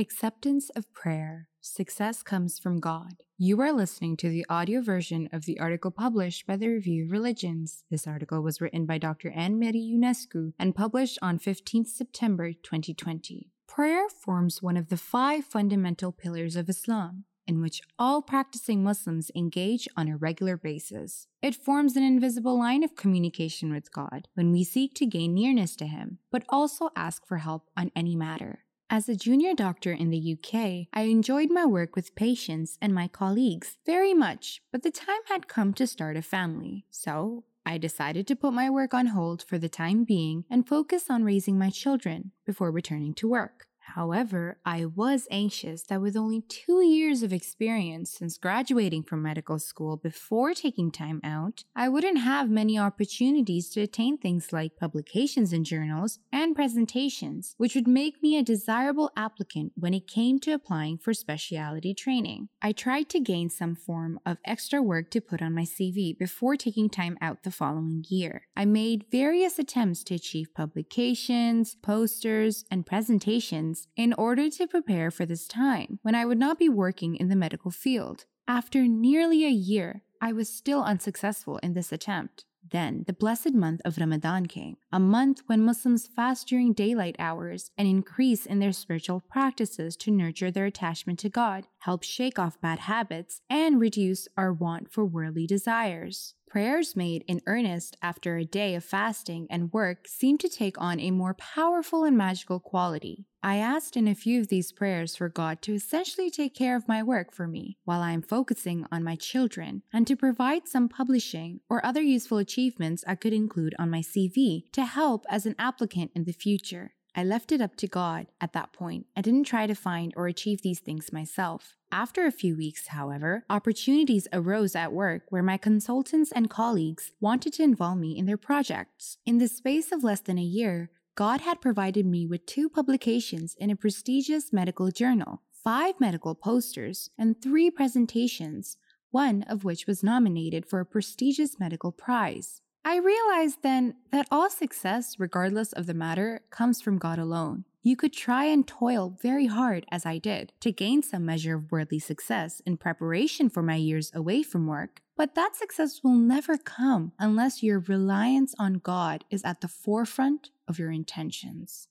Acceptance of prayer. Success comes from God. You are listening to the audio version of the article published by the Review of Religions. This article was written by Dr. Anne-Marie Ionescu and published on 15th September 2020. Prayer forms one of the five fundamental pillars of Islam, in which all practicing Muslims engage on a regular basis. It forms an invisible line of communication with God when we seek to gain nearness to Him, but also ask for help on any matter. As a junior doctor in the UK, I enjoyed my work with patients and my colleagues very much, but the time had come to start a family. So, I decided to put my work on hold for the time being and focus on raising my children before returning to work. However, I was anxious that with only two years of experience since graduating from medical school before taking time out, I wouldn't have many opportunities to attain things like publications in journals and presentations, which would make me a desirable applicant when it came to applying for specialty training. I tried to gain some form of extra work to put on my CV before taking time out the following year. I made various attempts to achieve publications, posters, and presentations in order to prepare for this time when I would not be working in the medical field. After nearly a year, I was still unsuccessful in this attempt. Then the blessed month of Ramadan came, a month when Muslims fast during daylight hours and increase in their spiritual practices to nurture their attachment to God, help shake off bad habits, and reduce our want for worldly desires. Prayers made in earnest after a day of fasting and work seem to take on a more powerful and magical quality. I asked in a few of these prayers for God to essentially take care of my work for me while I am focusing on my children and to provide some publishing or other useful achievements I could include on my CV to help as an applicant in the future. I left it up to God at that point. I didn't try to find or achieve these things myself. After a few weeks, however, opportunities arose at work where my consultants and colleagues wanted to involve me in their projects. In the space of less than a year, God had provided me with two publications in a prestigious medical journal, five medical posters, and three presentations, one of which was nominated for a prestigious medical prize. I realized then that all success, regardless of the matter, comes from God alone. You could try and toil very hard, as I did, to gain some measure of worldly success in preparation for my years away from work, but that success will never come unless your reliance on God is at the forefront of your intentions.